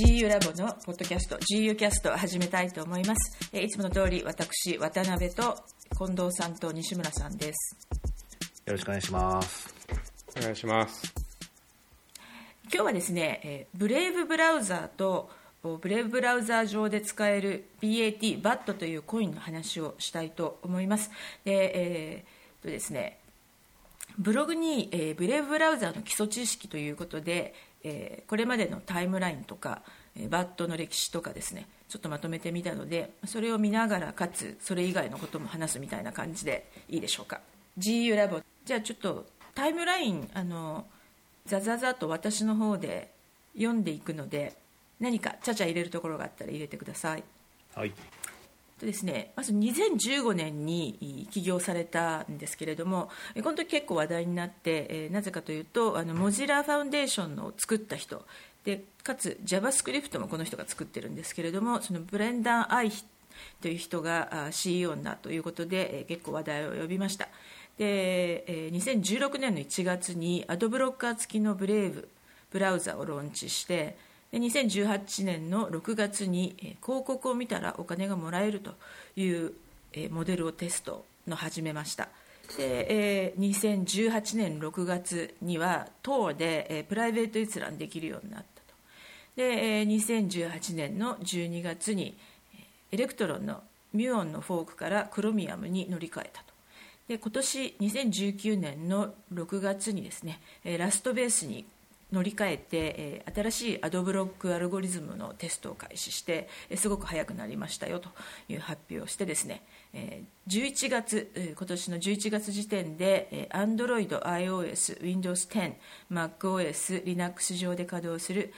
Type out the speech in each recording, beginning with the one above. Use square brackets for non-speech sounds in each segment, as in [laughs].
GU ラボのポッドキャスト GU キャストを始めたいと思いますえーいつもの通り私渡辺と近藤さんと西村さんですよろしくお願いします。お願いします。今日はですね、えーブレイブブラウザーとおブレイブブラウザー上で使える BAT、BAT というコインの話をしたいと思います。で、えーとですね、ブログに、えーブレイブブラウザーの基礎知識ということで、えーこれまでのタイムラインとか、えーバットの歴史とかですねちょっとまとめてみたのでそれを見ながらかつそれ以外のことも話すみたいな感じでいいでしょうか。GU ラボ。じゃあちょっとタイムラインあのザザザと私の方で読んでいくので何かちゃちゃ入れるところがあったら入れてください。はい。とですね、まず2015年に起業されたんですけれども、この時結構話題になって、なぜかというと、あの Mozilla Foundation の作った人で、かつ JavaScript もこの人が作ってるんですけれども、そのブレンダン・アイクという人が CEO になということで、えー結構話題を呼びました。で、えー2016年の1月にアドブロッカー付きの Brave ブラウザをローンチしてで2018年の6月に、広告を見たらお金がもらえるという、モデルをテストの始めました。で、えー2018年6月には Tor で、プライベート閲覧できるようになったと。で、2018年の12月に Electron の Muon のフォークから Chromium に乗り換えたと。で今年2019年の6月にですね Rust ベースに乗り換えて、新しいアドブロックアルゴリズムのテストを開始して、すごく速くなりましたよという発表をしてですね、11月、今年の11月時点で、えー Android、iOS、Windows 10、MacOS、Linux 上で稼働する、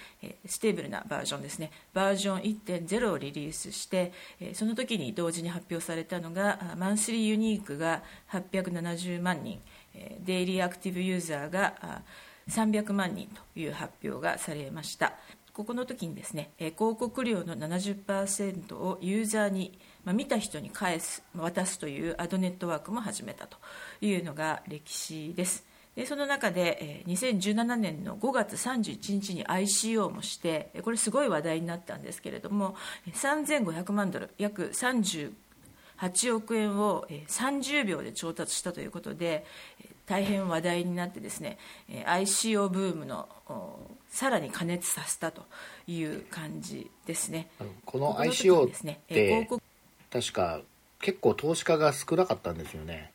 stable なバージョンですね。バージョン1.0をリリースして、その時に同時に発表されたのが monthly unique が870万人、えー daily active user があ300万人という発表がされました。ここの時にですね広告料の70%をユーザーに、まあ、見た人に返す渡すというアドネットワークも始めたというのが歴史です。でその中で、2017年の5月31日に ICO もしてこれすごい話題になったんですけれども3500万ドル約38億円を30秒で調達したということで大変話題になってですねえー ICO ブームのおさらに加熱させたという感じですね。この ICO ですね広告。確か結構投資家が少なかったんですよね。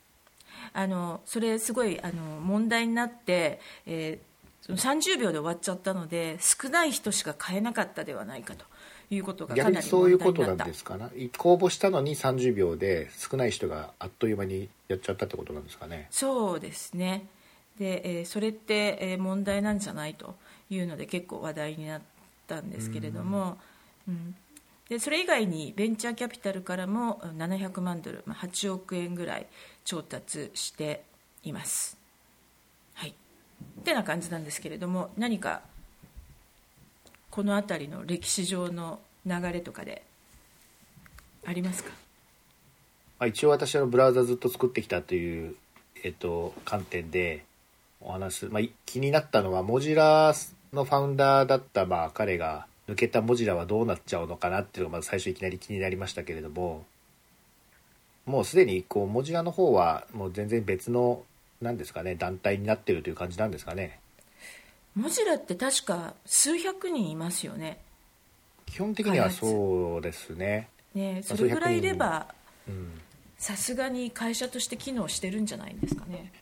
あのそれすごいあの問題になって、えーその30秒で終わっちゃったので少ない人しか買えなかったではないかということがか逆になりそういうことなんですかね。公募したのに30秒で少ない人があっという間にやっちゃったってことなんですかね。そうですねで、えーそれって、えー問題なんじゃないというので結構話題になったんですけれども、うんでそれ以外にベンチャーキャピタルからもうん700万ドル、まあ、8億円ぐらい調達しています。はいってな感じなんですけれども何かこの辺りの歴史上の流れとかでありますか？まあ、一応私はブラウザずっと作ってきたという、えっと、観点でお話す、まあ、気になったのはモジラのファウンダーだった、まあ、彼が抜けたモジラはどうなっちゃうのかなっていうのがまず最初いきなり気になりましたけれどももうすでにこうモジラの方はもう全然別のなんですかね団体になってるという感じなんですかね。モジラって確か数百人いますよね。基本的にはそうですね。ねそれぐらいいればうんさすがに会社として機能してるんじゃないんですかね。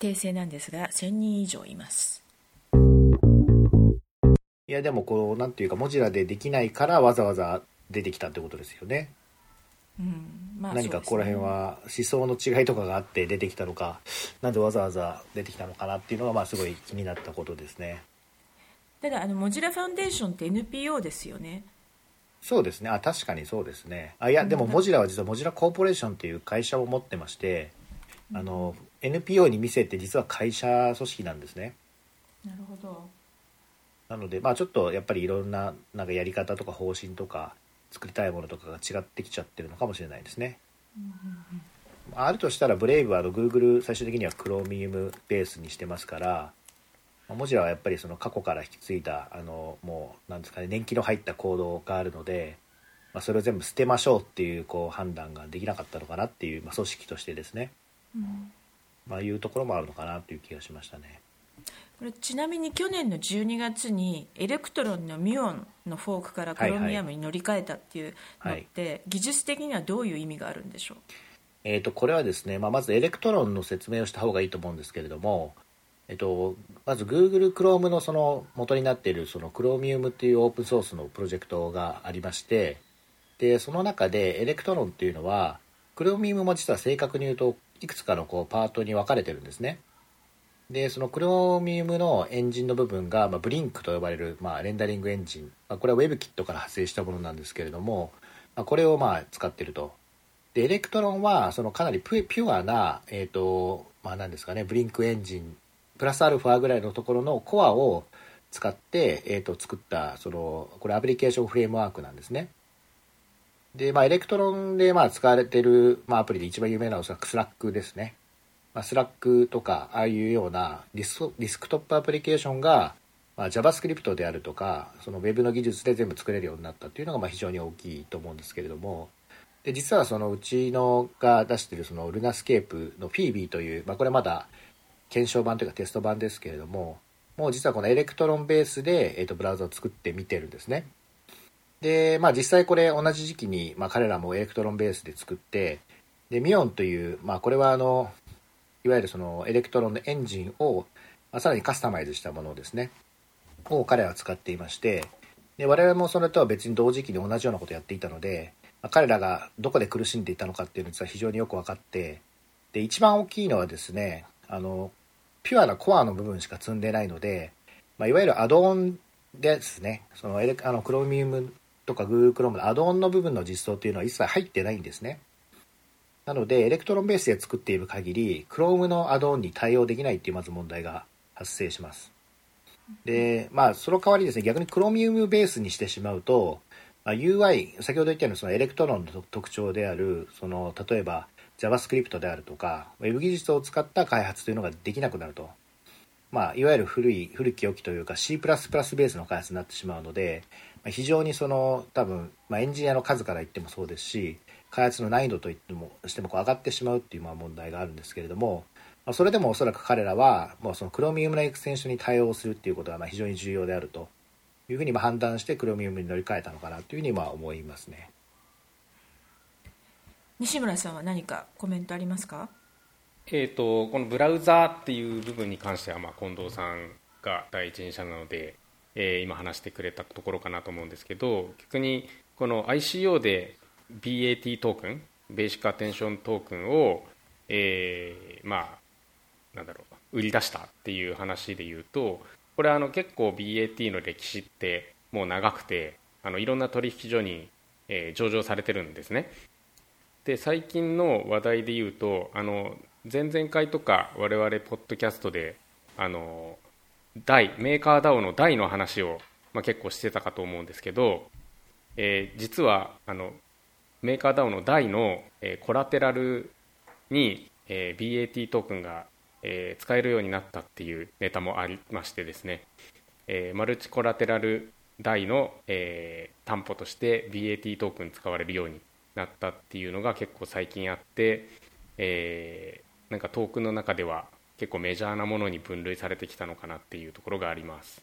訂正なんですが1000人以上います。いやでもこうなんていうかモジラでできないからわざわざ出てきたってことですよね。うんまあ何かここら辺は思想の違いとかがあって出てきたのかなんでわざわざ出てきたのかなっていうのがまあすごい気になったことですね。ただあのモジラファウンデーションって NPO ですよね。そうですね。あ確かにそうですね。あいやでもモジラは実はモジラコーポレーションっていう会社を持ってましてあの NPO に見せて実は会社組織なんですね。なるほど。なのでまあちょっとやっぱりいろんななんかやり方とか方針とか作りたいものとかが違ってきちゃってるのかもしれないですね。あるとしたらブレイブはあの Google 最終的には Chromium ベースにしてますからMozilla はやっぱりその過去から引き継いだあのもうなんですかね年季の入ったコードがあるので、まあ、それを全部捨てましょうっていうこう判断ができなかったのかなっていう、まあ、組織としてですね、うん。まあ、いうところもあるのかなという気がしましたね。これちなみに去年の12月に Electron の Muon のフォークから Chromium に乗り換えたっていうのって、はい。技術的にはどういう意味があるんでしょう？えー、とこれはですね、まあ、まず Electron の説明をした方がいいと思うんですけれども、えっと、まず Google Chrome のその元になっているその Chromium っていうオープンソースのプロジェクトがありましてでその中で Electron っていうのは Chromium も実は正確に言うといくつかのこうパートに分かれてるんですねでその Chromium のエンジンの部分が、まあ、Blink と呼ばれる、まあ、レンダリングエンジン、まあ、これは WebKit から派生したものなんですけれども、まあ、これをまあ使ってると。で Electron はそのかなりピュアな、えーとまあ、なんですかね Blink エンジンプラスアルファぐらいのところのコアを使って、えー、と作ったそのこれアプリケーションフレームワークなんですね。で、まあ、 Electron でまあ使われてる、まあ、アプリで一番有名なのは Slack ですね、まあ、 Slack とかああいうようなディスディスクトップアプリケーションが、まあ、JavaScript であるとかその Web の技術で全部作れるようになったっていうのがまあ非常に大きいと思うんですけれども。で実はそのうちのが出してるその Lunascape の Phoebe という、まあ、これまだ検証版というかテスト版ですけれどももう実はこの Electron ベースで、えー、とブラウザを作ってみてるんですね。でまあ実際これ同じ時期に、まあ、彼らも Electron ベースで作ってで Muon という、まあ、これはあのいわゆるその Electron のエンジンを、まあ、さらにカスタマイズしたものですね。を彼らは使っていましてで我々もそれとは別に同時期に同じようなことをやっていたので、まあ彼らがどこで苦しんでいたのかっていうのは実は非常によく分かってで一番大きいのはですねあのピュアなコアの部分しか積んでないので、まあ、いわゆるアドオンですね。そのエレあの Chromium とか Google Chrome のアドオンの部分の実装っていうのは一切入ってないんですね。なので Electron ベースで作っている限り Chrome のアドオンに対応できないっていうまず問題が発生します。でまあその代わりですね逆に Chromium ベースにしてしまうと、まあ、UI 先ほど言ったようにその Electron の特徴であるその例えば JavaScript であるとか Web 技術を使った開発というのができなくなると、まあ、いわゆる古い古き良きというか C++ ベースの開発になってしまうので、まあ、非常にその多分、まあ、エンジニアの数から言ってもそうですし開発の難易度といってもしてもこう上がってしまうっていうまあ問題があるんですけれども、まあ、それでもおそらく彼らはもうその Chromium のエクステンションに対応するっていうことがまあ非常に重要であるというふうにまあ判断して Chromium に乗り換えたのかなというふうにまあ思いますね。西村さんは何かコメントありますか？えー、とこのブラウザーっていう部分に関しては、まあ、近藤さんが第一人者なので、えー今話してくれたところかなと思うんですけど逆にこの ICO で BAT トークンベーシックアテンショントークンを、えーまあなんだろう売り出したっていう話で言うとこれはあの結構 BAT の歴史ってもう長くてあのいろんな取引所に、えー上場されてるんですね。で最近の話題で言うとあの前々回とか我々ポッドキャストであのダイメーカー DAO のダイの話を、まあ、結構してたかと思うんですけど、えー実はあのメーカー DAO のダイの、えーコラテラルに、えー BAT トークンが、えー使えるようになったっていうネタもありましてですね、えーマルチコラテラルダイの、えー担保として BAT トークン使われるようになったっていうのが結構最近あって、えーなんかトークンの中では結構メジャーなものに分類されてきたのかなっていうところがあります。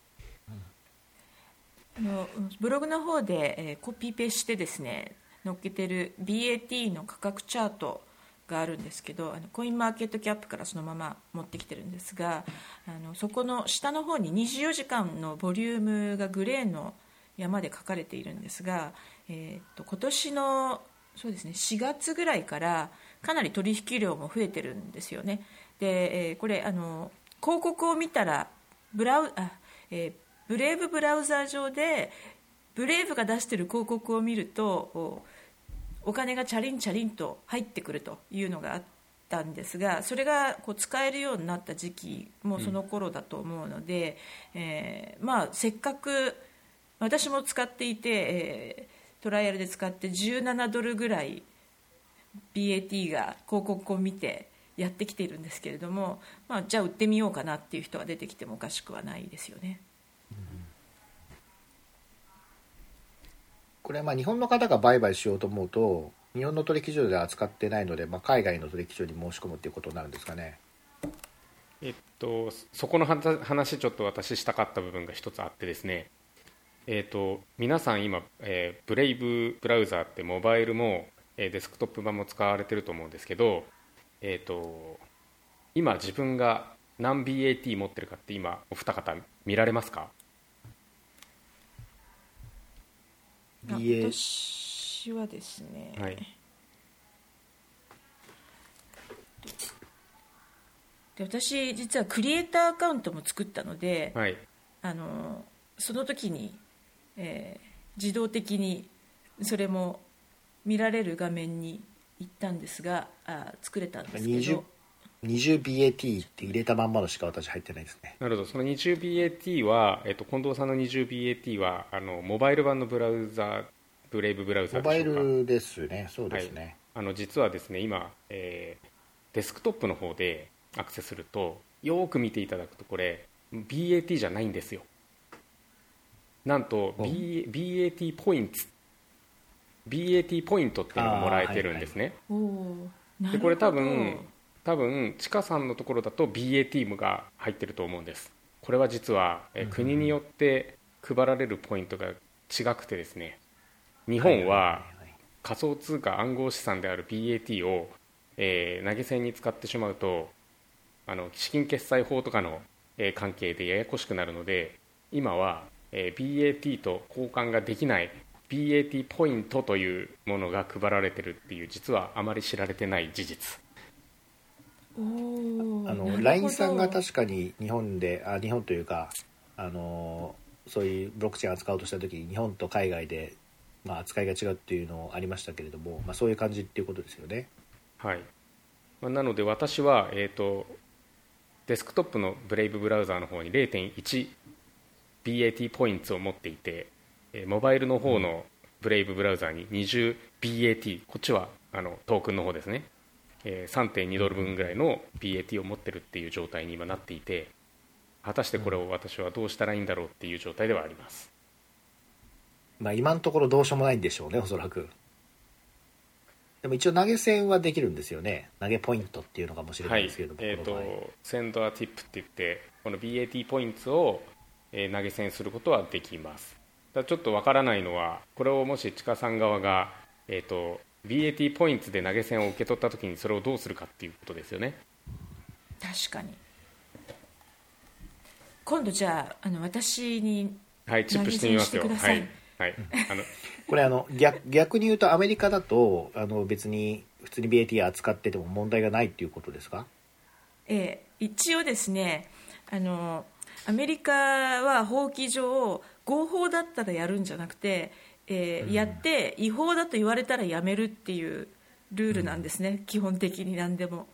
あのブログの方で、えーコピペしてですね載っけてる BAT の価格チャートがあるんですけどあのコインマーケットキャップからそのまま持ってきてるんですがあのそこの下の方に24時間のボリュームがグレーの山で書かれているんですが、えー、と今年のそうですね4月ぐらいからかなり取引量も増えてるんですよね。で、えーこれあの広告を見たらブラウあ、えーブレイブブラウザー上でブレイブが出している広告を見るとお金がチャリンチャリンと入ってくるというのがあったんですがそれがこう使えるようになった時期もその頃だと思うので、えーまあ、せっかく私も使っていて、えートライアルで使って17ドルぐらい BAT が広告を見てやってきているんですけれども、まあ、じゃあ売ってみようかなっていう人が出てきてもおかしくはないですよね。これまあ日本の方が売買しようと思うと日本の取引所では扱ってないので、まあ、海外の取引所に申し込むっていうことになるんですかね。えっと、そこの話ちょっと私したかった部分が一つあってですね、えっと、皆さん今、えー、ブレイブブラウザーってモバイルも、えー、デスクトップ版も使われてると思うんですけど、えっと、今自分が何 BAT 持ってるかって今お二方見られますか？私はですね、はい。で私実はクリエイターアカウントも作ったので、はい。あのその時に、えー自動的にそれも見られる画面に行ったんですがあ作れたんですけど 20BAT って入れたまんまのしか私入ってないですね。なるほど。その 20BAT は、えっと、近藤さんの 20BAT はあのモバイル版のブラウザーブレイブブラウザモバイーでしょうか？ルですね。そうですね。あの実はですね今、えーデスクトップの方でアクセスするとよーく見ていただくとこれ BAT じゃないんですよ。なんと、お。B、BAT ポイント BAT ポイントっていうのがもらえてるんですね、おーなるほどでこれ多分多分ちかさんのところだと BAT が入ってると思うんです。これは実は、えー国によって配られるポイントが違くてですね。日本は仮想通貨暗号資産である BAT を、えー投げ銭に使ってしまうとあの資金決済法とかの、えー関係でややこしくなるので今は、えー BAT と交換ができない BAT ポイントというものが配られてるっていう実はあまり知られてない事実あの LINE さんが確かに日本であ日本というかあのそういうブロックチェーン扱おうとした時に日本と海外で、まあ、扱いが違うっていうのありましたけれども、まあ、そういう感じっていうことですよね。はい、まあなので私は、えー、とデスクトップのブレイブブラウザーの方に 0.1BAT ポイントを持っていて、えーモバイルの方のブレイブブラウザーに 20BAT こっちはあのトークンの方ですね、えー3.2ドル分ぐらいの BAT を持ってるっていう状態に今なっていて果たしてこれを私はどうしたらいいんだろうっていう状態ではあります。まあ、今のところどうしようもないんでしょうねおそらく。でも一応投げ銭はできるんですよね。投げポイントっていうのかもしれないですけれども、えー、この場合。とセンドアティップって言ってこの BAT ポイントを、えー投げ銭することはできます。ただちょっとわからないのはこれをもし地下さん側が、えー、と BAT ポイントで投げ銭を受け取った時にそれをどうするかっていうことですよね。確かに。今度じゃああの私にはいチップしてみますよ。はい。い、はい、あの [laughs] これあの逆逆に言うとアメリカだとあの別に普通に BAT 扱ってても問題がないっていうことですか？えー一応ですねあのアメリカは法規上合法だったらやるんじゃなくて、えーやって違法だと言われたらやめるっていうルールなんですね、基本的に何でも。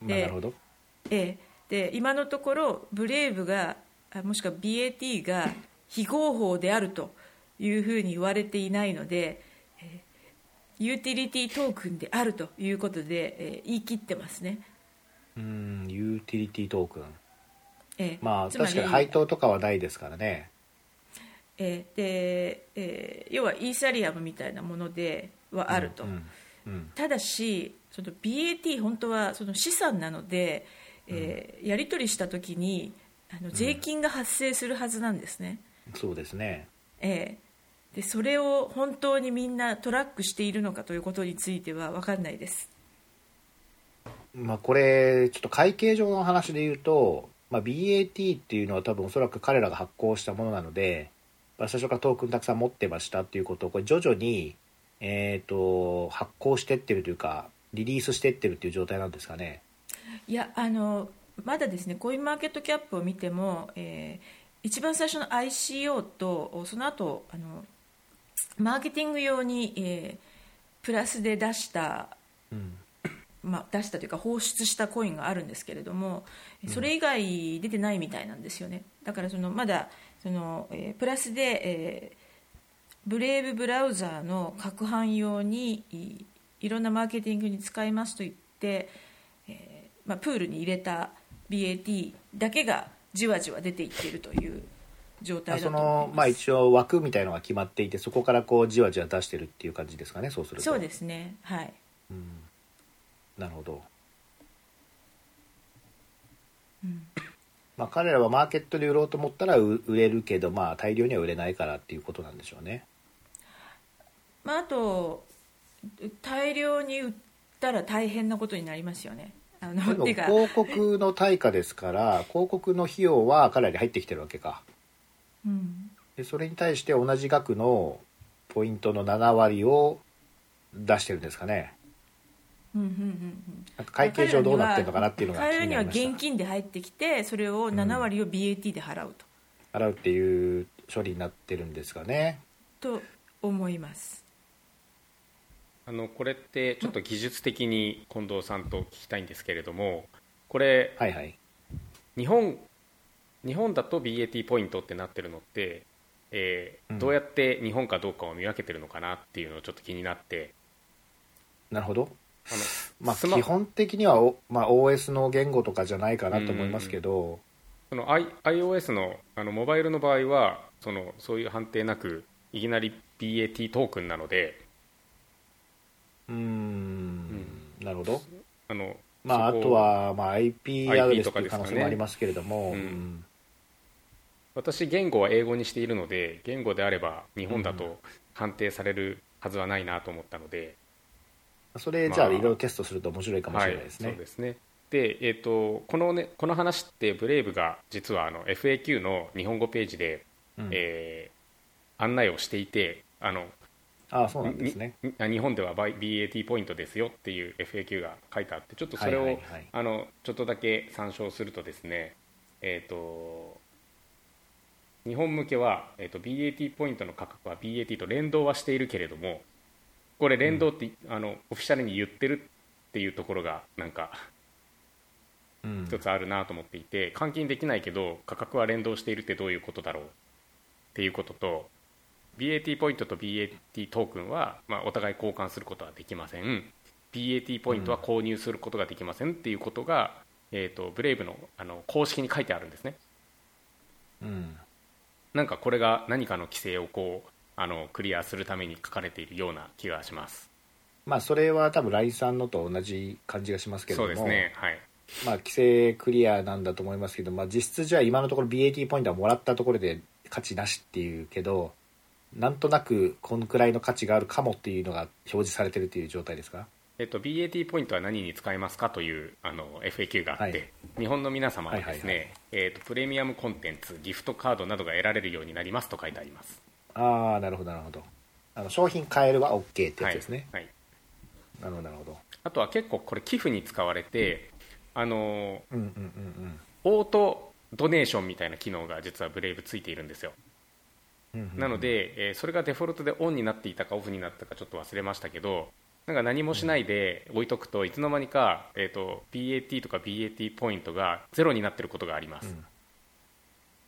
まあ、なるほど。ええで今のところブレイブがあもしくは BAT が非合法であるというふうに言われていないので、えーユーティリティトークンであるということで、えー言い切ってますね。うんユーティリティトークン。ええまあ確かに配当とかはないですからねえーでえー要はイーサリアムみたいなものではあると、うんうんただしその BAT 本当はその資産なので、えーやり取りした時にあの税金が発生するはずなんですね、そうですね。えー。でそれを本当にみんなトラックしているのかということについては分かんないです。まあこれちょっと会計上の話で言うと、まあ、BAT っていうのは多分おそらく彼らが発行したものなので、まあ、最初からトークンたくさん持ってましたっていうことをこれ徐々に、えー、と発行してってるというかリリースしてってるっていう状態なんですかね。いやあのまだですねコインマーケットキャップを見ても、えー一番最初の ICO とその後あのマーケティング用に、えープラスで出した、うん。まあ、出したというか放出したコインがあるんですけれどもそれ以外出てないみたいなんですよね。だからそのまだその、えープラスで、えーブレイブブラウザーの攪拌用にいいろんなマーケティングに使いますと言って、えーまあ、プールに入れた BAT だけがじわじわ出ていっているという状態だとそ思います。のまあ一応枠みたいのが決まっていてそこからこうじわじわ出してるっていう感じですかねそうすると。そうですね。はい。うん。なるほど、うんまあ、彼らはマーケットで売ろうと思ったら売売れるけど、まあ、大量には売れないからっていうことなんでしょうね。まあ、あと大量に売ったら大変なことになりますよね。あの広告の対価ですから広告の費用は彼らに入ってきてるわけか。うん。でそれに対して同じ額のポイントの7割を出してるんですかねうんうんうんうん。なんか会計上どうなってるのかなっていうのが気彼らにはになりました。現金で入ってきてそれを7割を BAT で払うと、払うっていう処理になってるんですかね。と思います。あのこれってちょっと技術的に近藤さんと聞きたいんですけれどもこれはいはい。日本日本だと BAT ポイントってなってるのって、えーうん。どうやって日本かどうかを見分けてるのかなっていうのをちょっと気になって。なるほどまあ基本的には、おまあ、OS の言語とかじゃないかなと思いますけど、その I iOS のあのモバイルの場合はそのそういう判定なくいきなり BAT トークンなのでうーんなるほど。あのまああとは、まあ、IP アドレスとかですかね。という可能性もありますけれども、私言語は英語にしているので言語であれば日本だと判定されるはずはないなと思ったので、それじゃあまあいろいろテストすると面白いかもしれないですね、はい、そうですね。で、えー、とこのねこの話ってブレイブが実はあの FAQ の日本語ページで、うん。えー案内をしていてあのああそうなんですね。に日本では BAT ポイントですよっていう FAQ が書いてあってちょっとそれを、あのちょっとだけ参照するとですねえっ、と日本向けは、えー、と BAT ポイントの価格は BAT と連動はしているけれどもこれ連動って、あのオフィシャルに言ってるっていうところがなんかうん。一つあるなと思っていて換金できないけど価格は連動しているってどういうことだろうっていうことと BAT ポイントと BAT トークンは、まあ、お互い交換することはできません。BAT ポイントは購入することができませんっていうことが、えー、とブレイブのあの公式に書いてあるんですね。うん。なんかこれが何かの規制をこうあのクリアするために書かれているような気がします。まあそれは多分 LINE さんのと同じ感じがしますけれども。そうですねはい。まあ規制クリアなんだと思いますけど、まあ、実質じゃあ今のところ BAT ポイントはもらったところで価値なしっていうけどなんとなくこのくらいの価値があるかもっていうのが表示されてるっていう状態ですか？えっと、BAT ポイントは何に使えますかというあの FAQ があって、はい。日本の皆様はですね、はいはいはい。えっとプレミアムコンテンツギフトカードなどが得られるようになりますと書いてありますああなるほどなるほど。あの商品買えるは OK ってやつですね、はい。はい、なるほどなるほど。あとは結構これ寄付に使われてあのうんうんうんうん。オートドネーションみたいな機能が実はブレイブついているんですよ。うんうんうん。なので、えーそれがデフォルトでオンになっていたかオフになったかちょっと忘れましたけどなんか何もしないで置いとくといつの間にか、えー、と BAT とか BAT ポイントがゼロになってることがあります、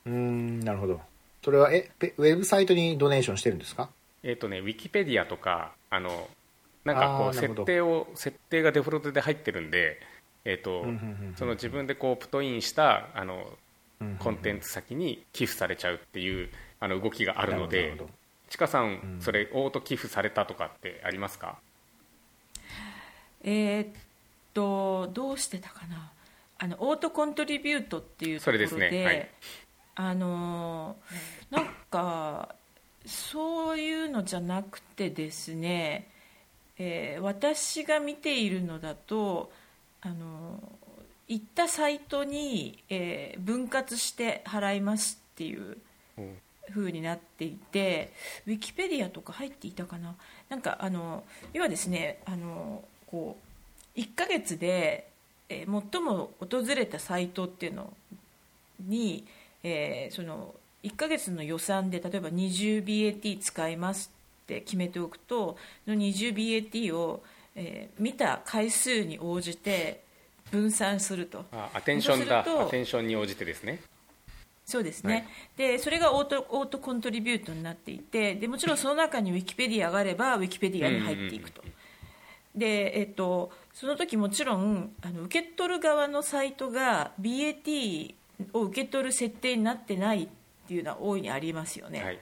うーんなるほどそれはえペウェブサイトにドネーションしてるんですか？えっ、とねウィキペディアとかあのなんかこう設定を設定がデフォルトで入ってるんでえーとその自分でこうプトインしたあのコンテンツ先に寄付されちゃうっていうあの動きがあるのなでちかさん、うん。それオート寄付されたとかってありますか？えーっとどうしてたかな。あのオートコントリビュートっていうところでそれですねはいあのーなんかそういうのじゃなくてですね、えー私が見ているのだとあのー行ったサイトに、えー分割して払いますっていううん。風になっていてウィキペディアとか入っていたかな？なんかあの要はですねあのこう1ヶ月で、えー最も訪れたサイトっていうのに、えーその1ヶ月の予算で例えば 20BAT 使いますって決めておくとその 20BAT を、えー見た回数に応じて分散すると。あアテンションだ。アテンションに応じてですね。そうですね、はい。でそれがオートオートコントリビュートになっていてでもちろんその中にウィキペディアがあればウィキペディアに入っていくと、で、えっと、その時もちろんあの受け取る側のサイトが BAT を受け取る設定になってないっていうのは大いにありますよね、はい。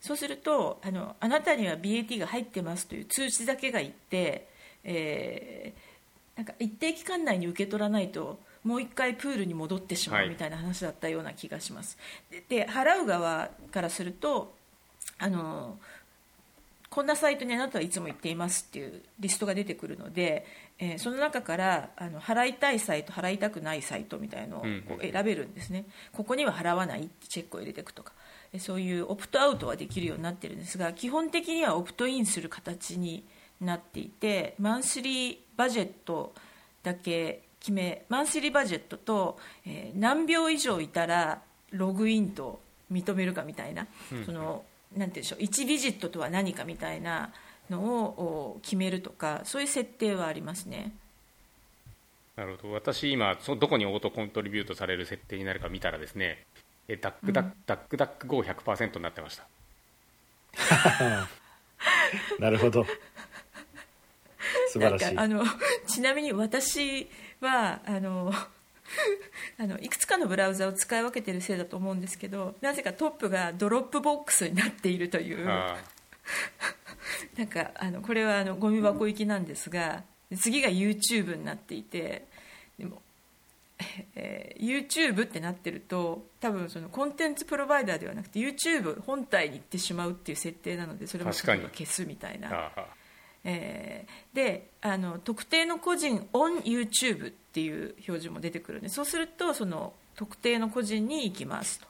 そうするとあのあなたには BAT が入ってますという通知だけがいって、えーなんか一定期間内に受け取らないともう一回プールに戻ってしまはい。うみたいな話だったような気がします、でで払う側からするとあのこんなサイトにあなたはいつも行っていますっていうリストが出てくるので、えーその中からあの払いたいサイト払いたくないサイトみたいのをうんこう選べるんですね、ここには払わないってチェックを入れていくとか。えーそういうオプトアウトはできるようになってるんですが基本的にはオプトインする形になっていてマンスリーバジェットだけ決めマンスリーバジェットと、えー何秒以上いたらログインと認めるかみたいな、そのなんていうんでしょう1ビジットとは何かみたいなのをお決めるとかそういう設定はありますね。なるほど。私今そどこに auto-contribute される設定になるか見たらですねえダックダック、ダックダック GO100% になってました。[laughs] なるほど。素晴らしい。なんかあのちなみに私はあの [laughs] あのいくつかのブラウザを使い分けてるせいだと思うんですけどなぜかトップが Dropbox になっているという。あ [laughs] なんかあのこれはあのゴミ箱行きなんですが次が YouTube になっていてでも、えー YouTube ってなってると多分そのコンテンツプロバイダーではなくて YouTube 本体に行ってしまうっていう設定なのでそれも消すみたいなえーであの特定の個人 on YouTube っていう表示も出てくるんでそうするとその特定の個人に行きますと、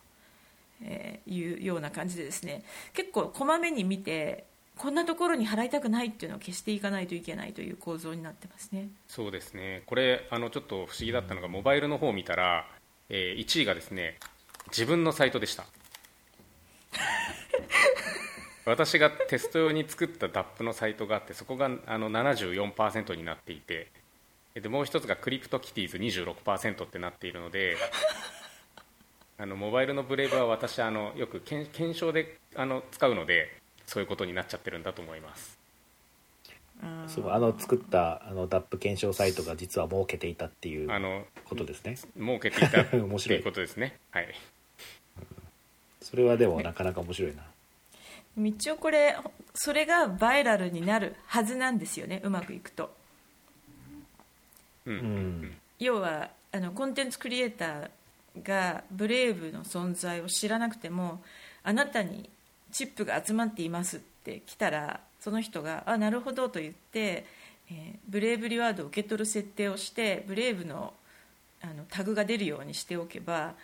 えーいうような感じでですね結構こまめに見てこんなところに払いたくないっていうのを消していかないといけないという構造になってますね。そうですねこれあのちょっと不思議だったのがモバイルの方を見たら、えー1位がですね自分のサイトでした [laughs] 私がテスト用に作った DAP のサイトがあってそこがあの74%になっていてでもう一つがクリプトキティーズ26%ってなっているので [laughs] あのモバイルのブレイブは私あのよく検検証であの使うのでそういうことになっちゃってるんだと思います。うん。そうあの作ったあの DAP 検証サイトが実は儲けていたっていうあのことですね。儲けていたって面白いいうことですね。[laughs] はい。それはでもなかなか面白いな一応これそれがバイラルになるはずなんですよねうまくいくと。うんうん要はあのコンテンツクリエイターがブレイブの存在を知らなくてもあなたにチップが集まっていますって来たらその人があなるほどと言って、えーブレイブリワードを受け取る設定をしてブレイブのあのタグが出るようにしておけば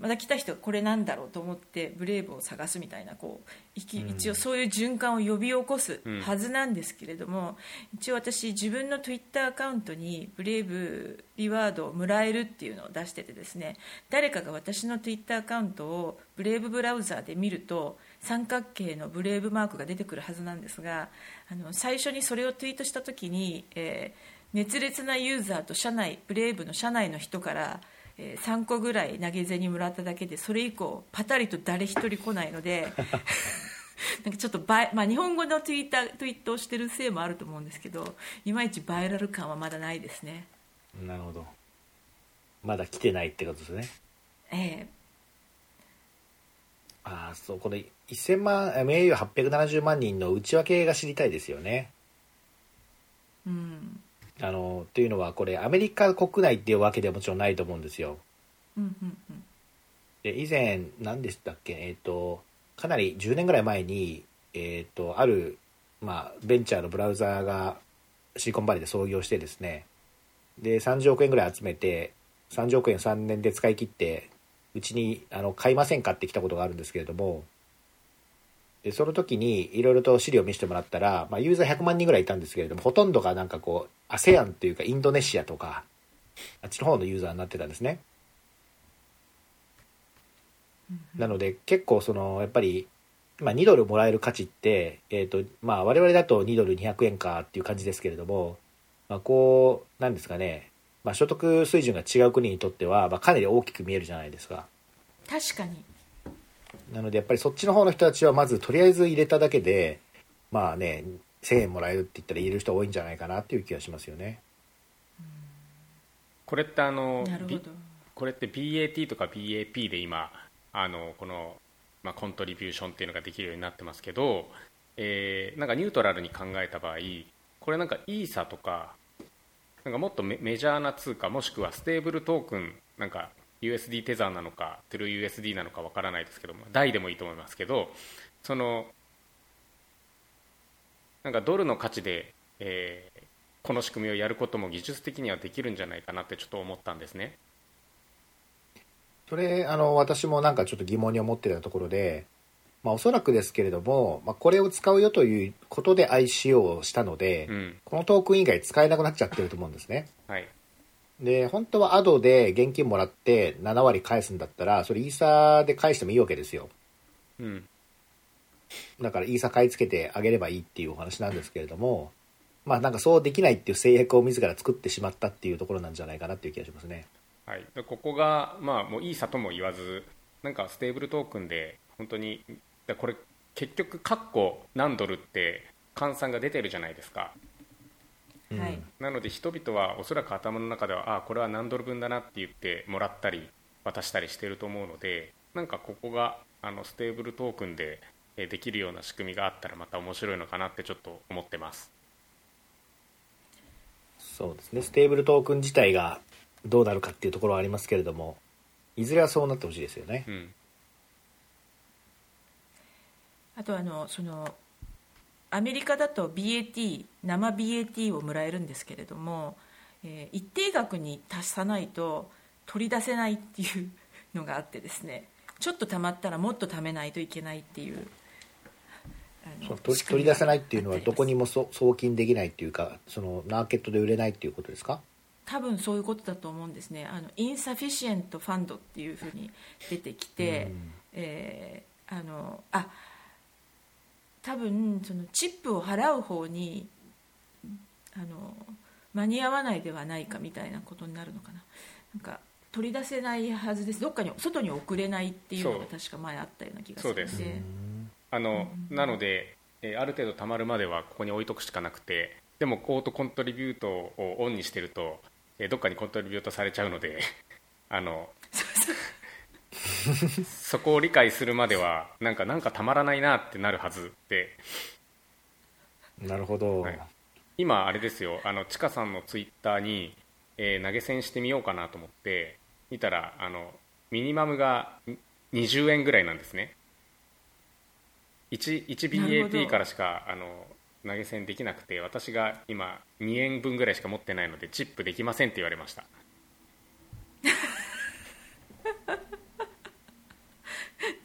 また来た人がこれなんだろうと思ってブレイブを探すみたいなこう一応そういう循環を呼び起こすはずなんですけれども、一応私自分の Twitter アカウントにブレイブリワードをもらえるっていうのを出しててですね誰かが私の Twitter アカウントをブレイブブラウザーで見ると三角形のブレイブマークが出てくるはずなんですがあの最初にそれをツイートした時に、えー熱烈なユーザーと社内ブレイブの社内の人からえー3個ぐらい投げ銭もらっただけでそれ以降パタリと誰一人来ないので [laughs] なんかちょっとバイ、まあ、日本語のツイッターツイートをしてるせいもあると思うんですけどいまいちバイラル感はまだないですね。なるほど。まだ来てないってことですね。えああそうこの1000万え名誉870万人の内訳が知りたいですよね。ーうんあのというのはこれアメリカ国内っていうわけではもちろんないと思うんですよ。うんうんうん。で以前何でしたっけ？えっ、とかなり10年ぐらい前にえっ、とあるまあベンチャーのブラウザーがシリコンバレーで創業してですね。で30億円ぐらい集めて30億円3年で使い切ってうちにあの買いませんかって来たことがあるんですけれどもでその時にいろいろと資料を見せてもらったら、まあ、ユーザー100万人ぐらいいたんですけれどもほとんどがなんかこう ASEAN っていうかインドネシアとかあっちの方のユーザーになってたんですね。なので結構そのやっぱり、まあ、2ドルもらえる価値って、えーとまあ、我々だと2ドル200円かっていう感じですけれども、まあ、こうなんですかね、まあ、所得水準が違う国にとっては、まあ、かなり大きく見えるじゃないですか。確かになのでやっぱりそっちの方の人たちはまずとりあえず入れただけでまあね1000円もらえるって言ったら言える人多いんじゃないかなっていう気がしますよね。これってあのなるほどこれって BAT とか BAP で今あのこの、まあ、 contribution っていうのができるようになってますけど、えーなんかニュートラルに考えた場合これなんかイーサとかなんかもっとメメジャーな通貨もしくは stable token なんか USD テザーなのか TrueUSD なのかわからないですけども DAI でもいいと思いますけどそのなんかドルの価値で、えーこの仕組みをやることも技術的にはできるんじゃないかなってちょっと思ったんですね。それあの私もなんかちょっと疑問に思ってたところで、まあ、おそらくですけれども、まあ、これを使うよということで ICO をしたので、うんこのトークン以外使えなくなっちゃってると思うんですね。はいで本当はアドで現金もらって7割返すんだったらそれイーサで返してもいいわけですよ。うん。だからイーサ買い付けてあげればいいっていうお話なんですけれどもまあなんかそうできないっていう制約を自ら作ってしまったっていうところなんじゃないかなっていう気がしますね。はい、でここが、まあ、もうイーサとも言わずなんか stable token で本当にだこれ結局カッコ何ドルって換算が出てるじゃないですか。うんはい。なので人々はおそらく頭の中ではあこれは何ドル分だなって言ってもらったり渡したりしてると思うのでなんかここがあの stable token でえーできるような仕組みがあったらまた面白いのかなってちょっと思ってます。そうですね。 stable token 自体がどうなるかっていうところはありますけれどもいずれはそうなってほしいですよね。うん。あとあのそのアメリカだと BAT 生 BAT をもらえるんですけれども、えー一定額に達さないと取り出せないっていうのがあってですねちょっと貯まったらもっと貯めないといけないっていう取り取り出せないっていうのはどこにもそ送金できないっていうかそのマーケットで売れないっていうことですか？多分そういうことだと思うんですね。あのインサフィシエントファンドっていうふうに出てきて、うん。えーあのあ多分そのチップを払う方にあの間に合わないではないかみたいなことになるのかな。なんか取り出せないはずです。どっかに外に送れないっていうのが確か前あったような気がするので。そうです。うん。あのなので、えーある程度貯まるまではここに置いとくしかなくてでもコートコントリビュートをオンにしてると、えーどっかにコントリビュートされちゃうので [laughs] あのそこを理解するまではなんかなんかたまらないなってなるはずで。なるほど、はい。今あれですよ。あのちかさんのツイッターに、えー投げ銭してみようかなと思って見たらあのミニマムがん20円ぐらいなんですね。1, なるほ 1BAT ど。からしかあの投げ銭できなくて私が今2円分ぐらいしか持ってないのでチップできませんって言われました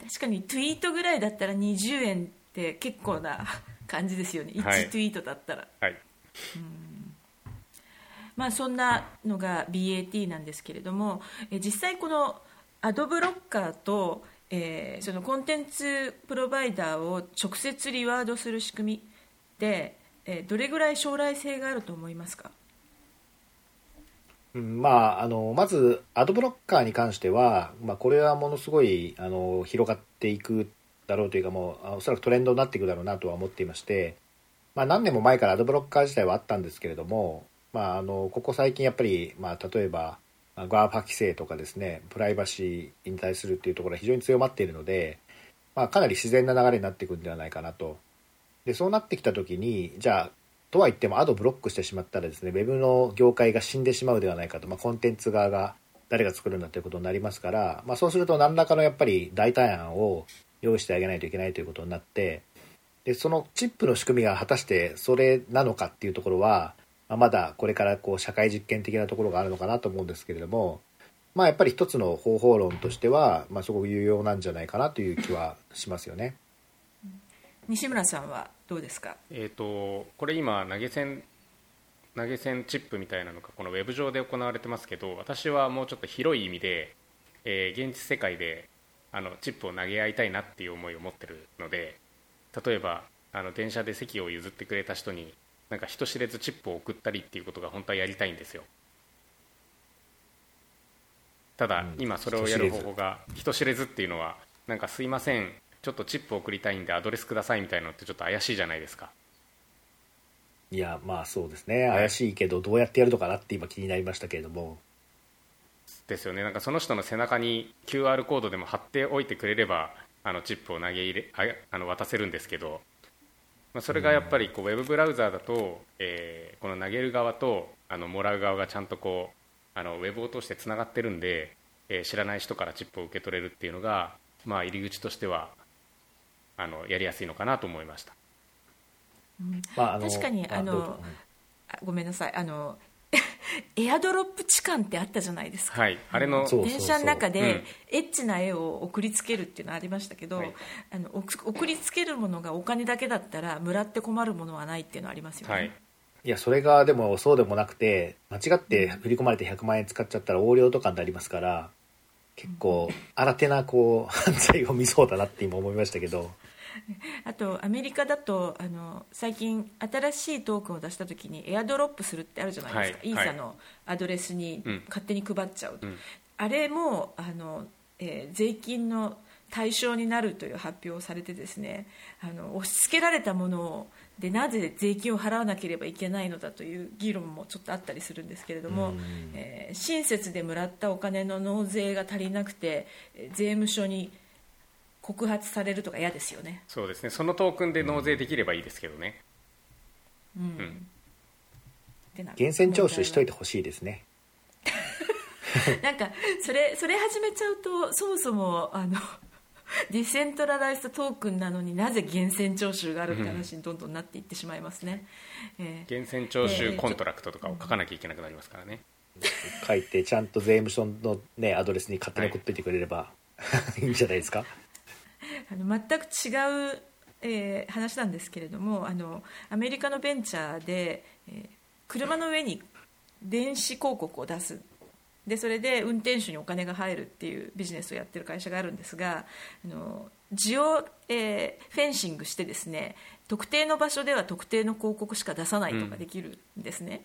確かにツイートぐらいだったら20円って結構な感じですよね。はい。1ツイートだったら、はい。まあ、そんなのが BAT なんですけれどもえ実際このアドブロッカーと、えーそのコンテンツプロバイダーを直接リワードする仕組みで、えーどれぐらい将来性があると思いますか？うんまあ、あのまずアドブロッカーに関しては、まあ、これはものすごいあの広がっていくだろうというかもうおそらくトレンドになっていくだろうなとは思っていまして、まあ、何年も前からアドブロッカー自体はあったんですけれども、まあ、あのここ最近やっぱり、まあ、例えばまあ GAFA 規制とかですねプライバシーに対するっていうところが非常に強まっているので、まあ、かなり自然な流れになっていくんではないかなと。でそうなってきた時にじゃあとは言ってもアドブロックしてしまったらですねウェブの業界が死んでしまうではないかと、まあ、コンテンツ側が誰が作るんだということになりますから、まあ、そうすると何らかのやっぱり代替案を用意してあげないといけないということになってでそのチップの仕組みが果たしてそれなのかっていうところは、まあ、まだこれからこう社会実験的なところがあるのかなと思うんですけれども、まあ、やっぱり一つの方法論としては、まあ、すごく有用なんじゃないかなという気はしますよね。西村さんはどうですか？えー、とこれ今投げ銭投げ銭チップみたいなのがこのウェブ上で行われてますけど私はもうちょっと広い意味で、えー現実世界であのチップを投げ合いたいなっていう思いを持ってるので例えばあの電車で席を譲ってくれた人になんか人知れずチップを送ったりっていうことが本当はやりたいんですよ。ただ、うん。今それをやる方法が人知れず。っていうのはなんかすいませんちょっとチップ送りたいんでアドレスくださいみたいなのってちょっと怪しいじゃないですか。いやまあそうですね。怪しいけどどうやってやるのかなって今気になりましたけれども。ですよね。なんかその人の背中に QR コードでも貼っておいてくれればあのチップを投げ入れああの渡せるんですけど、まあ、それがやっぱりこうウェブブラウザーだと、えーこの投げる側とあのもらう側がちゃんとこうあのウェブを通してつながってるんで、えー知らない人からチップを受け取れるっていうのが、まあ、入り口としてはあのやりやすいのかなと思いました。まあ確かにあのごめんなさい。あの [laughs] エアドロップ痴漢ってあったじゃないですか、はい、あれの電車の中うん。でエッチな絵を送りつけるっていうのありましたけど、はい。あの送送りつけるものがお金だけだったらもらって困るものはないっていうのはありますよね、はい。いやそれがでもそうでもなくて間違って振り込まれて100万円使っちゃったら横領とかになりますから結構新手なこう犯罪を見そうだなって今思いましたけど [laughs] あとアメリカだとあの最近新しいトークンを出した時にエアドロップするってあるじゃないですか、はいイーサのアドレスにうん。勝手に配っちゃうと、うん。あれもあの、えー税金の対象になるという発表をされてですねあの押し付けられたものをでなぜ税金を払わなければいけないのだという議論もちょっとあったりするんですけれども、えー親切でもらったお金の納税が足りなくてえー税務署に告発されるとか嫌ですよね。そうですね。そのトークンで納税できればいいですけどね、うん。ん。ってな源泉徴収しといてほしいですね。[laughs] なんかそれそれ始めちゃうとそもそもあの [laughs] decentralized token なのになぜ源泉徴収があるって話にどんどんなっていってしまいますね、えー。源泉徴収コントラクトとかを書かなきゃいけなくなりますからね、書いてちゃんと税務署のねアドレスに勝手に送っといてくれれば、[laughs] い、いんじゃないですか？[laughs] あの全く違う、えー話なんですけれどもあのアメリカのベンチャーで、えー車の上に電子広告を出す。でそれで運転手にお金が入るっていうビジネスをやってる会社があるんですがあのジオ、えーフェンシングしてですね特定の場所では特定の広告しか出さないとかできるんですね、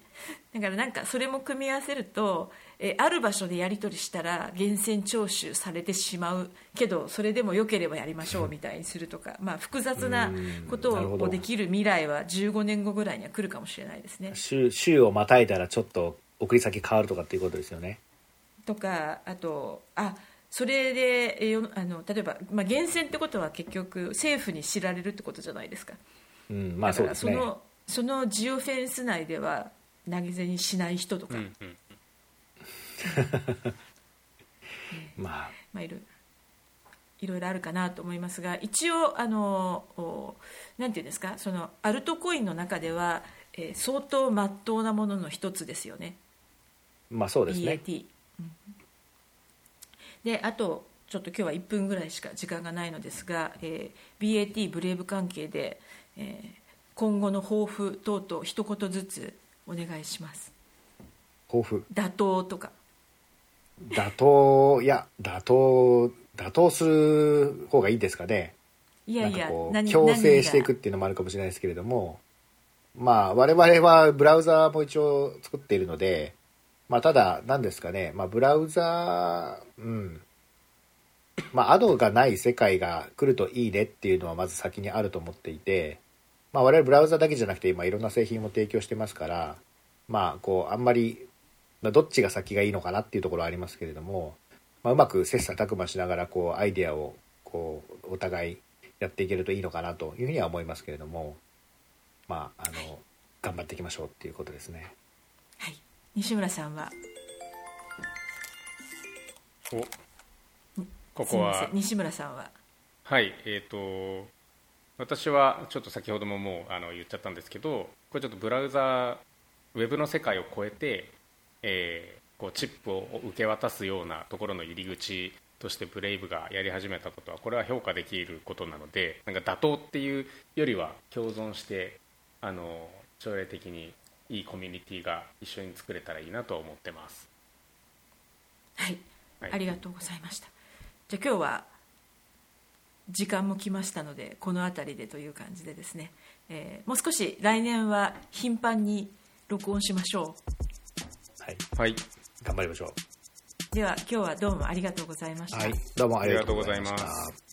だからなんかそれも組み合わせると、えーある場所でやり取りしたら源泉徴収されてしまうけどそれでも良ければやりましょうみたいにするとか、まあ、複雑なことをできる未来は15年後ぐらいには来るかもしれないですね。週週をまたいだらちょっと送り先変わるとかっていうことですよね。とかあとあそれでえよあの例えば、まあ、源泉ってことは結局政府に知られるってことじゃないですか。うんまあそうですね。のそのジオフェンス内では投げ銭しない人とか、うんうん [laughs] まあ。まあ、いろいろいろあるかなと思いますが一応あのおなんていうんですかそのアルトコインの中では、えー相当まっとうなものの一つですよね。まあそうですね。BAT、うんであとちょっと今日は1分ぐらいしか時間がないのですが、えー BAT ブレイブ関係で、えー今後の抱負等々一言ずつお願いします。抱負？打倒とか。妥当いや妥当妥当する方がいいですかね。いやいや強制していくっていうのもあるかもしれないですけれども。まあ我々はブラウザーも一応作っているのでまあただ何ですかね。まあブラウザーうん。まあアドがない世界が来るといいねっていうのはまず先にあると思っていてまあ我々ブラウザだけじゃなくて今いろんな製品も提供してますからまあこうあんまりどっちが先がいいのかなっていうところはありますけれども、まあ、うまく切磋琢磨しながらこうアイデアをこうお互いやっていけるといいのかなというふうには思いますけれどもまああの頑張っていきましょうっていうことですね。はい、西村さんは？おここは？西村さんは？はいえっ、と私はちょっと先ほどももうあの言っちゃったんですけどこれちょっとブラウザウェブの世界を超えて、えーこうチップを受け渡すようなところの入り口としてブレイブがやり始めたことはこれは評価できることなのでなんか妥当っていうよりは共存してあの将来的にいいコミュニティが一緒に作れたらいいなと思ってます。はい、はい。ありがとうございました。じゃあ今日は時間も来ましたのでこの辺りでという感じでですね、えーもう少し来年は頻繁に録音しましょはい、はい。頑張りましょう。では今日はどうもありがとうございました、う。はい、どうもありがとうございました。